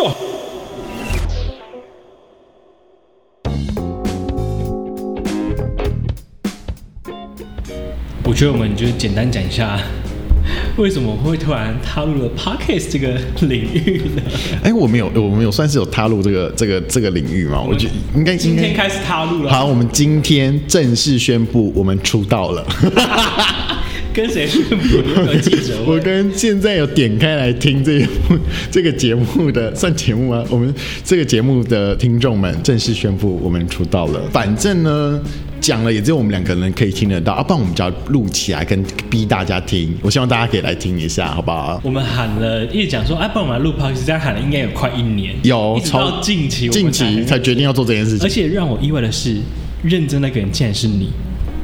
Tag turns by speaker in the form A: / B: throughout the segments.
A: 爽。我觉得我们就简单讲一下。为什么会突然踏入了 Podcast 这个领域呢？
B: 哎、欸，我们有，我们有算是有踏入这个这个这个领域吗？我觉得应该
A: 今天开始踏入了。
B: 好，我们今天正式宣布，我们出道了。
A: 跟谁宣布？有记者？
B: 我跟现在有点开来听这部 这个节目的算节目吗？我们这个节目的听众们正式宣布，我们出道了。反正呢。讲了也只有我们两个人可以听得到，啊，不然我们就要录起来跟逼大家听。我希望大家可以来听一下，好不好？
A: 我们喊了，一直讲说，哎，帮我们来录 podcast，这样喊了应该有快一年，
B: 有，
A: 一直到近期，
B: 近期才决定要做这件事情。
A: 而且让我意外的是，认真那个人竟然是你。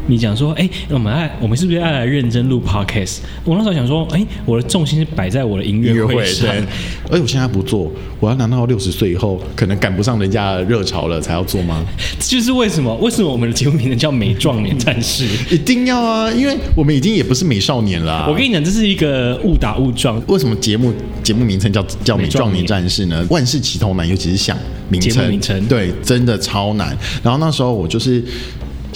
A: 你讲说，哎、欸，我们爱，我们是不是要来认真录 podcast？我那时候想说，哎、欸，我的重心是摆在我的音乐会上，对。
B: 而且我现在不做，我要拿到六十岁以后，可能赶不上人家的热潮了，才要做吗？
A: 这 就是为什么？为什么我们的节目名称叫《美壮年战士》？
B: 一定要啊，因为我们已经也不是美少年了、啊。
A: 我跟你讲，这是一个误打误撞。
B: 为什么节目节目名称叫叫《美壮年战士》呢？万事起头难，尤其是想名称，名称对，真的超难。然后那时候我就是。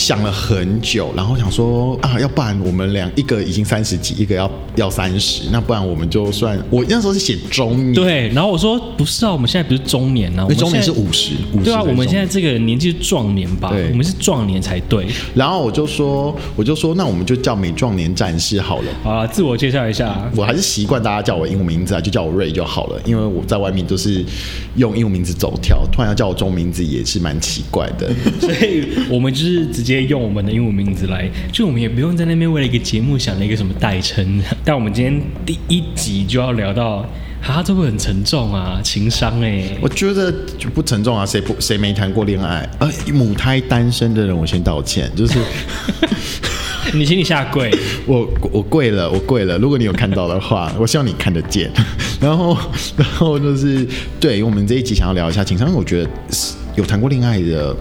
B: 想了很久，然后想说啊，要不然我们俩一个已经三十几，一个要要三十，那不然我们就算我那时候是写中年，
A: 对，然后我说不是啊，我们现在不是中年啊，我们
B: 中年是五十，
A: 对啊，我们现在这个年纪是壮年吧，对，我们是壮年才对。
B: 然后我就说，我就说，那我们就叫美壮年战士好了。
A: 啊，自我介绍一下，
B: 我还是习惯大家叫我英文名字啊，就叫我瑞就好了，因为我在外面都是用英文名字走跳，突然要叫我中文名字也是蛮奇怪的，
A: 所以我们就是直接。直接用我们的英文名字来，就我们也不用在那边为了一个节目想了一个什么代称。但我们今天第一集就要聊到，哈，这会很沉重啊，情商哎、欸。
B: 我觉得就不沉重啊，谁不谁没谈过恋爱？呃，母胎单身的人，我先道歉，就是
A: 你请你下跪，
B: 我我跪了，我跪了。如果你有看到的话，我希望你看得见。然后然后就是对我们这一集想要聊一下情商，因为我觉得有谈过恋爱的。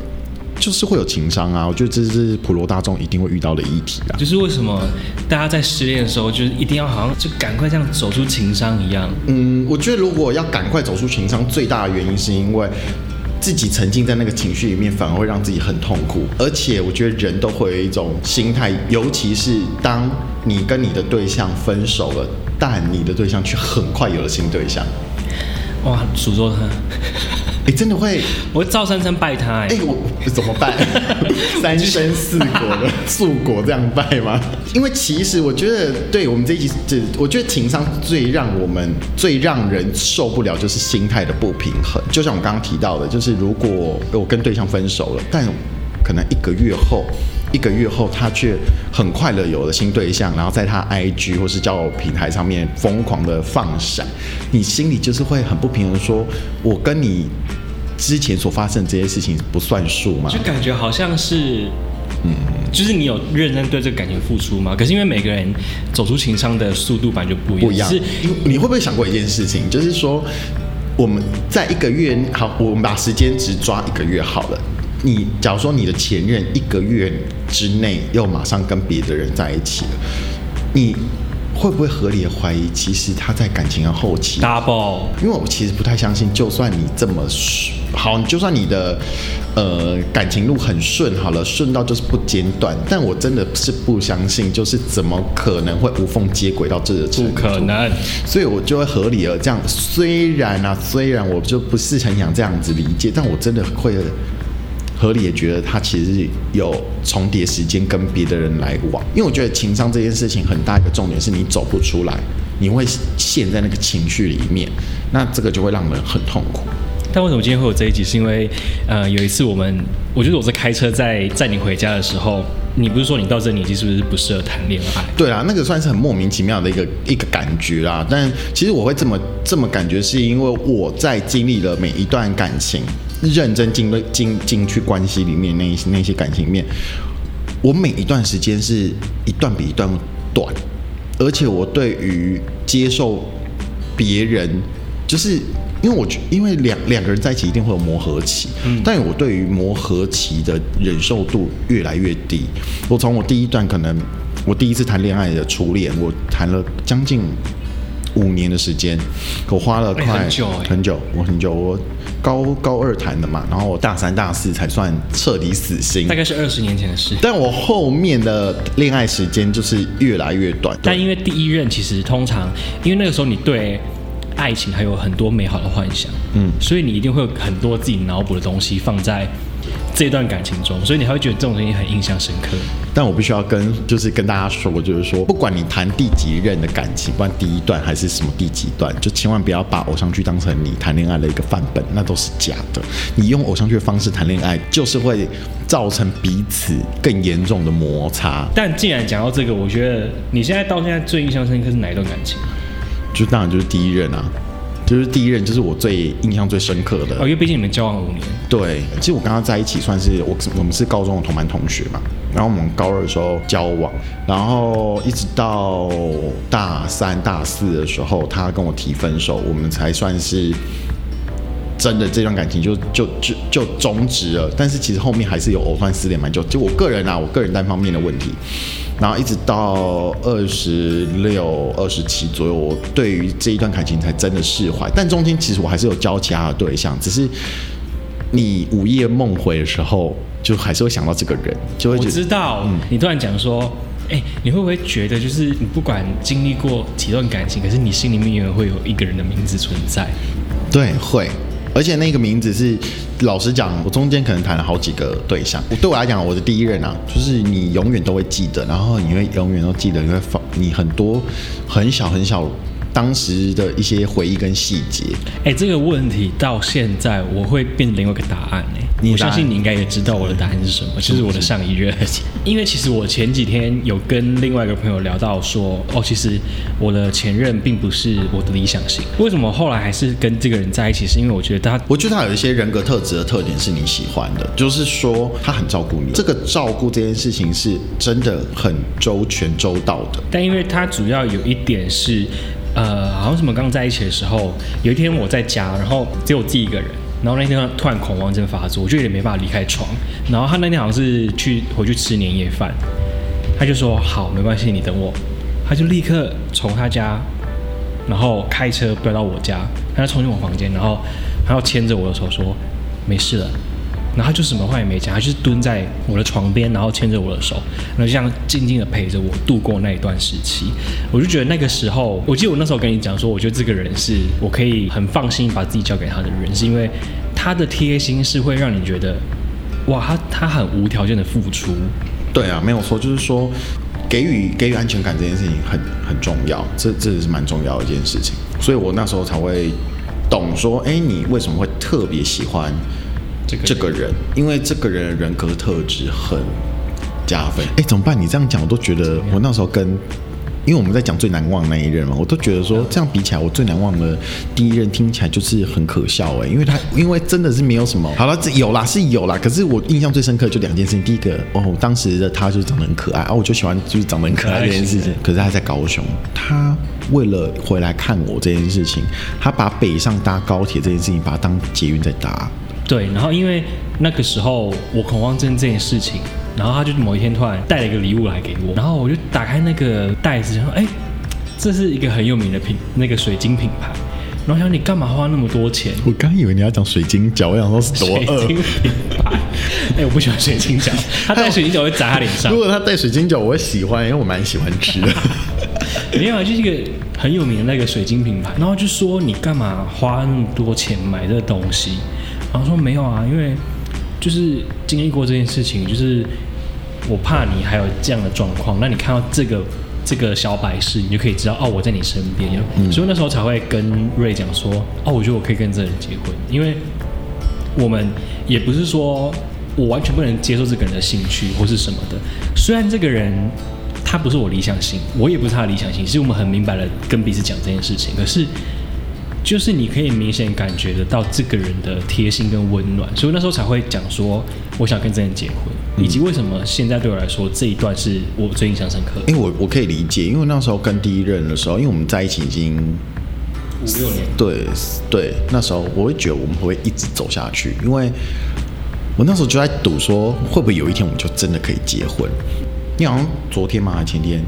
B: 就是会有情商啊，我觉得这是普罗大众一定会遇到的议题啊。
A: 就是为什么大家在失恋的时候，就是一定要好像就赶快这样走出情商一样？
B: 嗯，我觉得如果要赶快走出情商，最大的原因是因为自己沉浸在那个情绪里面，反而会让自己很痛苦。而且我觉得人都会有一种心态，尤其是当你跟你的对象分手了，但你的对象却很快有了新对象。
A: 哇，诅咒他！
B: 你真的会？
A: 我会照三生拜他哎、欸！
B: 哎、欸，我怎么拜？三生四果的 素果这样拜吗？因为其实我觉得，对我们这一集，这我觉得情商最让我们最让人受不了，就是心态的不平衡。就像我刚刚提到的，就是如果我跟对象分手了，但可能一个月后。一个月后，他却很快乐有了新对象，然后在他 IG 或是交友平台上面疯狂的放闪，你心里就是会很不平衡说，我跟你之前所发生的这些事情不算数吗？
A: 就感觉好像是，嗯，就是你有认真对这个感情付出吗？可是因为每个人走出情伤的速度本来就不一样，不一样。是，
B: 你会不会想过一件事情，就是说我们在一个月，好，我们把时间只抓一个月好了。你假如说你的前任一个月之内又马上跟别的人在一起了，你会不会合理的怀疑，其实他在感情的后期
A: ？Double，
B: 因为我其实不太相信，就算你这么好，就算你的呃感情路很顺，好了，顺到就是不间断，但我真的是不相信，就是怎么可能会无缝接轨到这个程度？
A: 不可能，
B: 所以我就会合理的这样。虽然啊，虽然我就不是很想这样子理解，但我真的会。合理也觉得他其实是有重叠时间跟别的人来往，因为我觉得情商这件事情很大一个重点是你走不出来，你会陷在那个情绪里面，那这个就会让人很痛苦。
A: 但为什么今天会有这一集？是因为呃有一次我们，我觉得我在开车在载你回家的时候，你不是说你到这个年纪是不是不适合谈恋爱？
B: 对啊，那个算是很莫名其妙的一个一个感觉啦。但其实我会这么这么感觉，是因为我在经历了每一段感情。认真进入进进去关系里面，那一那些感情面，我每一段时间是一段比一段短，而且我对于接受别人，就是因为我因为两两个人在一起一定会有磨合期，嗯，但我对于磨合期的忍受度越来越低。我从我第一段可能我第一次谈恋爱的初恋，我谈了将近五年的时间，我花了快
A: 很久
B: 很久，我很久，我高高二谈的嘛，然后我大三大四才算彻底死心，
A: 大概是二十年前的事。
B: 但我后面的恋爱时间就是越来越短。
A: 但因为第一任其实通常，因为那个时候你对爱情还有很多美好的幻想，嗯，所以你一定会有很多自己脑补的东西放在。这段感情中，所以你还会觉得这种东西很印象深刻。
B: 但我必须要跟就是跟大家说，就是说，不管你谈第几任的感情，不管第一段还是什么第几段，就千万不要把偶像剧当成你谈恋爱的一个范本，那都是假的。你用偶像剧的方式谈恋爱，就是会造成彼此更严重的摩擦。
A: 但既然讲到这个，我觉得你现在到现在最印象深刻是哪一段感情？
B: 就当然就是第一任啊。就是第一任，就是我最印象最深刻的
A: 哦，因为毕竟你们交往五年。
B: 对，其实我跟他在一起算是我我们是高中的同班同学嘛，然后我们高二的时候交往，然后一直到大三大四的时候，他跟我提分手，我们才算是真的这段感情就就就就终止了。但是其实后面还是有藕断丝连蛮久，就我个人啊，我个人单方面的问题。然后一直到二十六、二十七左右，我对于这一段感情才真的释怀。但中间其实我还是有交其他的对象，只是你午夜梦回的时候，就还是会想到这个人，就会觉得。
A: 我知道，嗯、你突然讲说，哎，你会不会觉得，就是你不管经历过几段感情，可是你心里面永远会有一个人的名字存在？
B: 对，会。而且那个名字是，老实讲，我中间可能谈了好几个对象。对我来讲，我的第一任啊，就是你永远都会记得，然后你会永远都记得，你会放你很多很小很小。当时的一些回忆跟细节，
A: 哎，这个问题到现在我会变成另外一个答案呢。我相信你应该也知道我的答案是什么，嗯、就是我的上一任。因为其实我前几天有跟另外一个朋友聊到说，哦，其实我的前任并不是我的理想型。为什么后来还是跟这个人在一起？是因为我觉得他，
B: 我觉得他有一些人格特质的特点是你喜欢的，就是说他很照顾你。这个照顾这件事情是真的很周全周到的。
A: 但因为他主要有一点是。呃，好像是我们刚在一起的时候，有一天我在家，然后只有我自己一个人，然后那天突然恐慌症发作，我就有点没办法离开床。然后他那天好像是去回去吃年夜饭，他就说好，没关系，你等我。他就立刻从他家，然后开车飙到我家，他就冲进我房间，然后他要牵着我的手说没事了。然后他就什么话也没讲，他就是蹲在我的床边，然后牵着我的手，然后就这样静静的陪着我度过那一段时期。我就觉得那个时候，我记得我那时候跟你讲说，我觉得这个人是我可以很放心把自己交给他的人，是因为他的贴心是会让你觉得，哇，他他很无条件的付出。
B: 对啊，没有错，就是说给予给予安全感这件事情很很重要，这这是蛮重要的一件事情。所以我那时候才会懂说，哎，你为什么会特别喜欢？这个人，因为这个人的人格特质很加分。哎，怎么办？你这样讲，我都觉得我那时候跟，因为我们在讲最难忘那一任嘛，我都觉得说这样比起来，我最难忘的第一任听起来就是很可笑哎，因为他因为真的是没有什么。好了，这有啦是有啦，可是我印象最深刻就两件事情。第一个哦，当时的他就是长得很可爱啊，我就喜欢就是长得很可爱这件事情。可是他在高雄，他为了回来看我这件事情，他把北上搭高铁这件事情，把它当捷运在搭。
A: 对，然后因为那个时候我恐慌症这件事情，然后他就某一天突然带了一个礼物来给我，然后我就打开那个袋子，然后哎，这是一个很有名的品，那个水晶品牌。然后想你干嘛花那么多钱？
B: 我刚以为你要讲水晶饺，我想说是多
A: 水晶品牌。哎，我不喜欢水晶饺，他带水晶饺会砸他脸上。
B: 如果他带水晶饺，我会喜欢，因为我蛮喜欢吃的。
A: 没有啊，就是一个很有名的那个水晶品牌。然后就说你干嘛花那么多钱买这个东西？然后说没有啊，因为就是经历过这件事情，就是我怕你还有这样的状况，那你看到这个这个小摆饰，你就可以知道哦，我在你身边。嗯、所以那时候才会跟瑞讲说，哦，我觉得我可以跟这个人结婚，因为我们也不是说我完全不能接受这个人的兴趣或是什么的。虽然这个人他不是我理想型，我也不是他的理想型，其实我们很明白的跟彼此讲这件事情，可是。就是你可以明显感觉得到这个人的贴心跟温暖，所以那时候才会讲说我想跟这人结婚，以及为什么现在对我来说这一段是我最印象深刻。
B: 因为我我可以理解，因为那时候跟第一任的时候，因为我们在一起已经
A: 五六年，
B: 对对，那时候我会觉得我们会一直走下去，因为我那时候就在赌说会不会有一天我们就真的可以结婚。你好像昨天吗？还前天？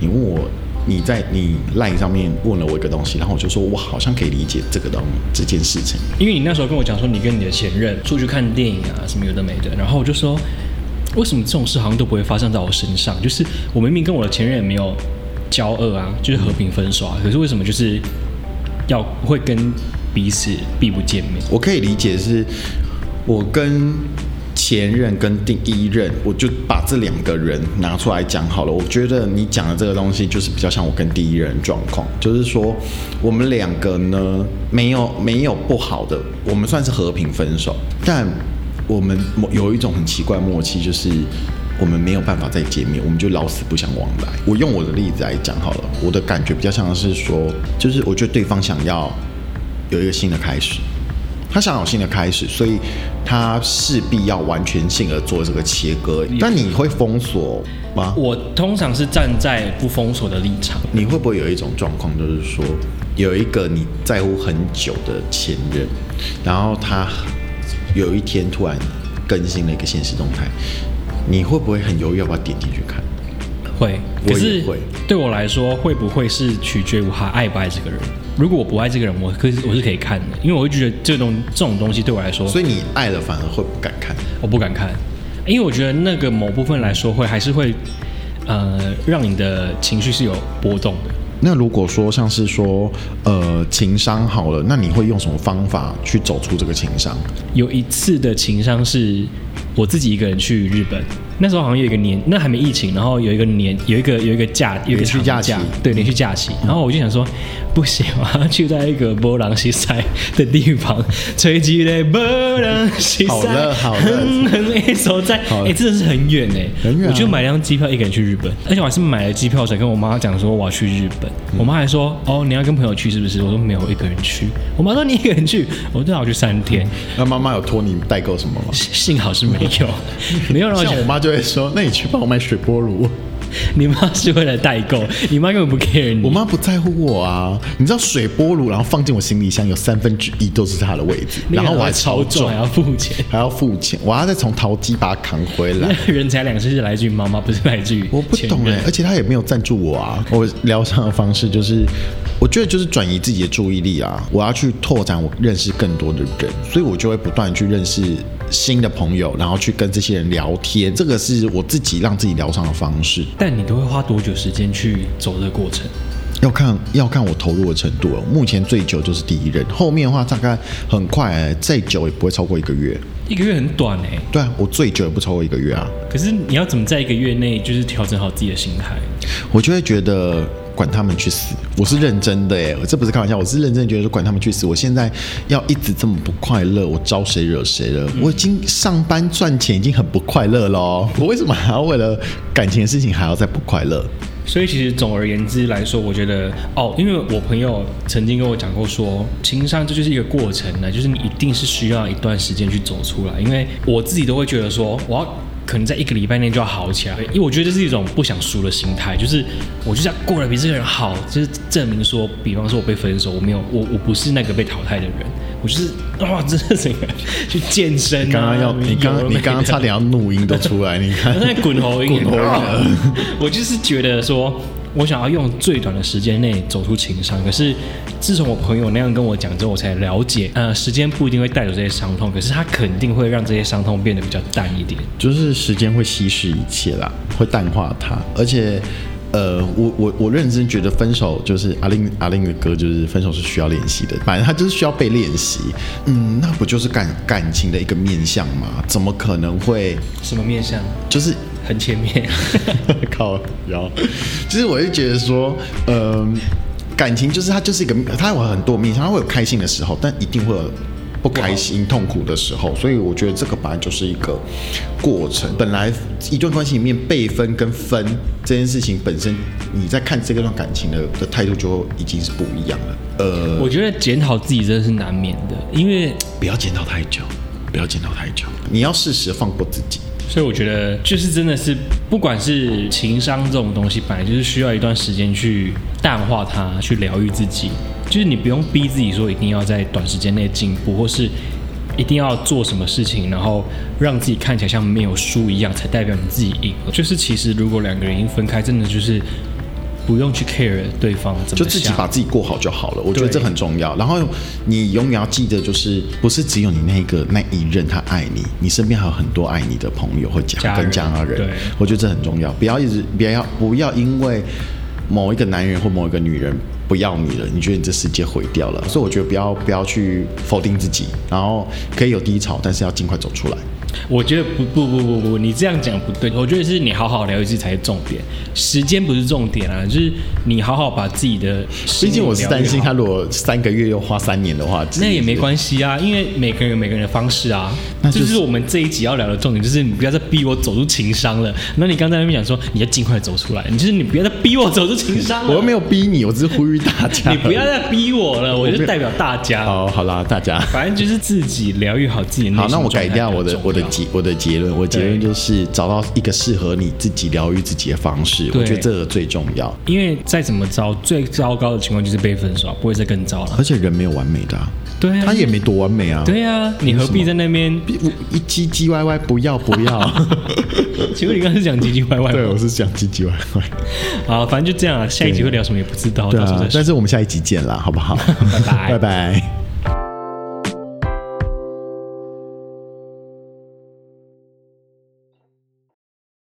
B: 你问我。你在你 line 上面问了我一个东西，然后我就说我好像可以理解这个东这件事情，
A: 因为你那时候跟我讲说你跟你的前任出去看电影啊什么有的没的，然后我就说为什么这种事好像都不会发生在我身上？就是我明明跟我的前任也没有交恶啊，就是和平分手啊，可是为什么就是要会跟彼此避不见面？
B: 我可以理解是，我跟。前任跟第一任，我就把这两个人拿出来讲好了。我觉得你讲的这个东西，就是比较像我跟第一任状况，就是说我们两个呢，没有没有不好的，我们算是和平分手，但我们有一种很奇怪默契，就是我们没有办法再见面，我们就老死不相往来。我用我的例子来讲好了，我的感觉比较像是说，就是我觉得对方想要有一个新的开始。他想有新的开始，所以他势必要完全性的做这个切割。那你会封锁吗？
A: 我通常是站在不封锁的立场。
B: 你会不会有一种状况，就是说有一个你在乎很久的前任，然后他有一天突然更新了一个现实动态，你会不会很犹豫要不要点进去看？
A: 会，可是对我来说，会不会是取决于我还爱不爱这个人？如果我不爱这个人，我可是我是可以看的，因为我会觉得这种这种东西对我来说，
B: 所以你爱了反而会不敢看？
A: 我不敢看，因为我觉得那个某部分来说会还是会，呃，让你的情绪是有波动的。
B: 那如果说像是说，呃，情商好了，那你会用什么方法去走出这个情商？
A: 有一次的情商是我自己一个人去日本。那时候好像有一个年，那还没疫情，然后有一个年，有一个有一个假，有一个连续假期，对，连续假期。然后我就想说，不行，我要去在一个波浪西塞的地方，吹起来波浪西塞，
B: 好了好了，
A: 很很哎，所在，哎，真的是很远哎，很远。我就买张机票，一个人去日本，而且我还是买了机票才跟我妈讲说我要去日本。我妈还说，哦，你要跟朋友去是不是？我说没有，我一个人去。我妈说你一个人去，我最好去三天。
B: 那妈妈有托你代购什么吗？
A: 幸好是没有，没有。
B: 像我妈就会说：“那你去帮我买水波炉。”
A: 你妈是为了代购，你妈根本不 care 你。
B: 我妈不在乎我啊！你知道水波炉，然后放进我行李箱，有三分之一都是她的位置，然后我还超重，
A: 还要付钱，
B: 还要付钱，我要再从淘机把它扛回来。
A: 人才两失是来自于妈妈，不是来自于
B: 我不懂哎，而且她也没有赞助我啊。我疗伤的方式就是，我觉得就是转移自己的注意力啊，我要去拓展我认识更多的人，所以我就会不断去认识新的朋友，然后去跟这些人聊天，这个是我自己让自己疗伤的方式。
A: 但你都会花多久时间去走这个过程？
B: 要看要看我投入的程度了。目前最久就是第一任，后面的话大概很快，欸，再久也不会超过一个月。
A: 一个月很短哎，欸。
B: 对啊，我最久也不超过一个月啊。
A: 可是你要怎么在一个月内就是调整好自己的心态？
B: 我就会觉得。管他们去死！我是认真的耶，我这不是开玩笑，我是认真的觉得说管他们去死。我现在要一直这么不快乐，我招谁惹谁了？我已经上班赚钱已经很不快乐了，我为什么还要为了感情的事情还要再不快乐？
A: 所以其实总而言之来说，我觉得哦，因为我朋友曾经跟我讲过说，情商这就是一个过程呢，就是你一定是需要一段时间去走出来。因为我自己都会觉得说，我要。可能在一个礼拜内就要好起来，因为我觉得这是一种不想输的心态，就是我就想过得比这个人好，就是证明说，比方说我被分手，我没有，我我不是那个被淘汰的人，我就是哇，真的整个去健身、啊。
B: 刚刚要你刚你刚刚差点要怒音都出来，你看，
A: 在滚喉音，滚喉音。我就是觉得说。我想要用最短的时间内走出情伤，可是自从我朋友那样跟我讲之后，我才了解，呃，时间不一定会带走这些伤痛，可是它肯定会让这些伤痛变得比较淡一点。
B: 就是时间会稀释一切啦，会淡化它。而且，呃，我我我认真觉得分手就是阿令阿令的歌，就是分手是需要练习的，反正他就是需要被练习。嗯，那不就是感感情的一个面相吗？怎么可能会
A: 什么面相？
B: 就是。
A: 很前面，
B: 靠，然后，其实我就觉得说，嗯、呃，感情就是它就是一个，它有很多面相，它会有开心的时候，但一定会有不开心、痛苦的时候。所以我觉得这个本来就是一个过程。本来一段关系里面被分跟分这件事情本身，你在看这段感情的的态度就已经是不一样了。呃，
A: 我觉得检讨自己真的是难免的，因为
B: 不要检讨太久，不要检讨太久，你要适时放过自己。
A: 所以我觉得，就是真的是，不管是情商这种东西，本来就是需要一段时间去淡化它，去疗愈自己。就是你不用逼自己说一定要在短时间内进步，或是一定要做什么事情，然后让自己看起来像没有输一样，才代表你自己赢。就是其实如果两个人已经分开，真的就是不用去 care 对方怎么想，
B: 就自己把自己过好就好了。我觉得这很重要。然后你永远要记得，就是不是只有你那个那一任他爱你，你身边还有很多爱你的朋友或家跟家人。
A: 对，
B: 我觉得这很重要。不要一直，不要不要因为某一个男人或某一个女人不要你了，你觉得你这世界毁掉了。所以我觉得不要不要去否定自己，然后可以有低潮，但是要尽快走出来。
A: 我觉得不不不不不，你这样讲不对。我觉得是你好好疗愈自己才是重点，时间不是重点啊，就是你好好把自己的。
B: 毕竟我是担心他如果三个月又花三年的话，
A: 那也没关系啊，因为每个人有每个人的方式啊。那就是、我们这一集要聊的重点，就是你不要再逼我走出情伤了。那你刚才那边讲说你要尽快走出来，你就是你不要再逼我走出情伤了。
B: 我又没有逼你，我只是呼吁大家。
A: 你不要再逼我了，我就代表大家。
B: 哦，好啦，大家，
A: 反正就是自己疗愈好自己的。
B: 好，那我改掉我的我的结我的结论，我的结论就是找到一个适合你自己疗愈自己的方式。我觉得这个最重要。
A: 因为再怎么糟，最糟糕的情况就是被分手，不会再更糟了。
B: 而且人没有完美的、啊，
A: 对啊，
B: 他也没多完美啊。
A: 对啊，你何必在那边
B: 一唧唧歪歪？不要不要。
A: 请问你刚刚是讲唧唧歪歪？
B: 对，我是讲唧唧歪歪。
A: 好，反正就这样啊。下一集会聊什么也不知道。
B: 对啊，但是我们下一集见啦，好不好？
A: 拜拜，
B: 拜拜。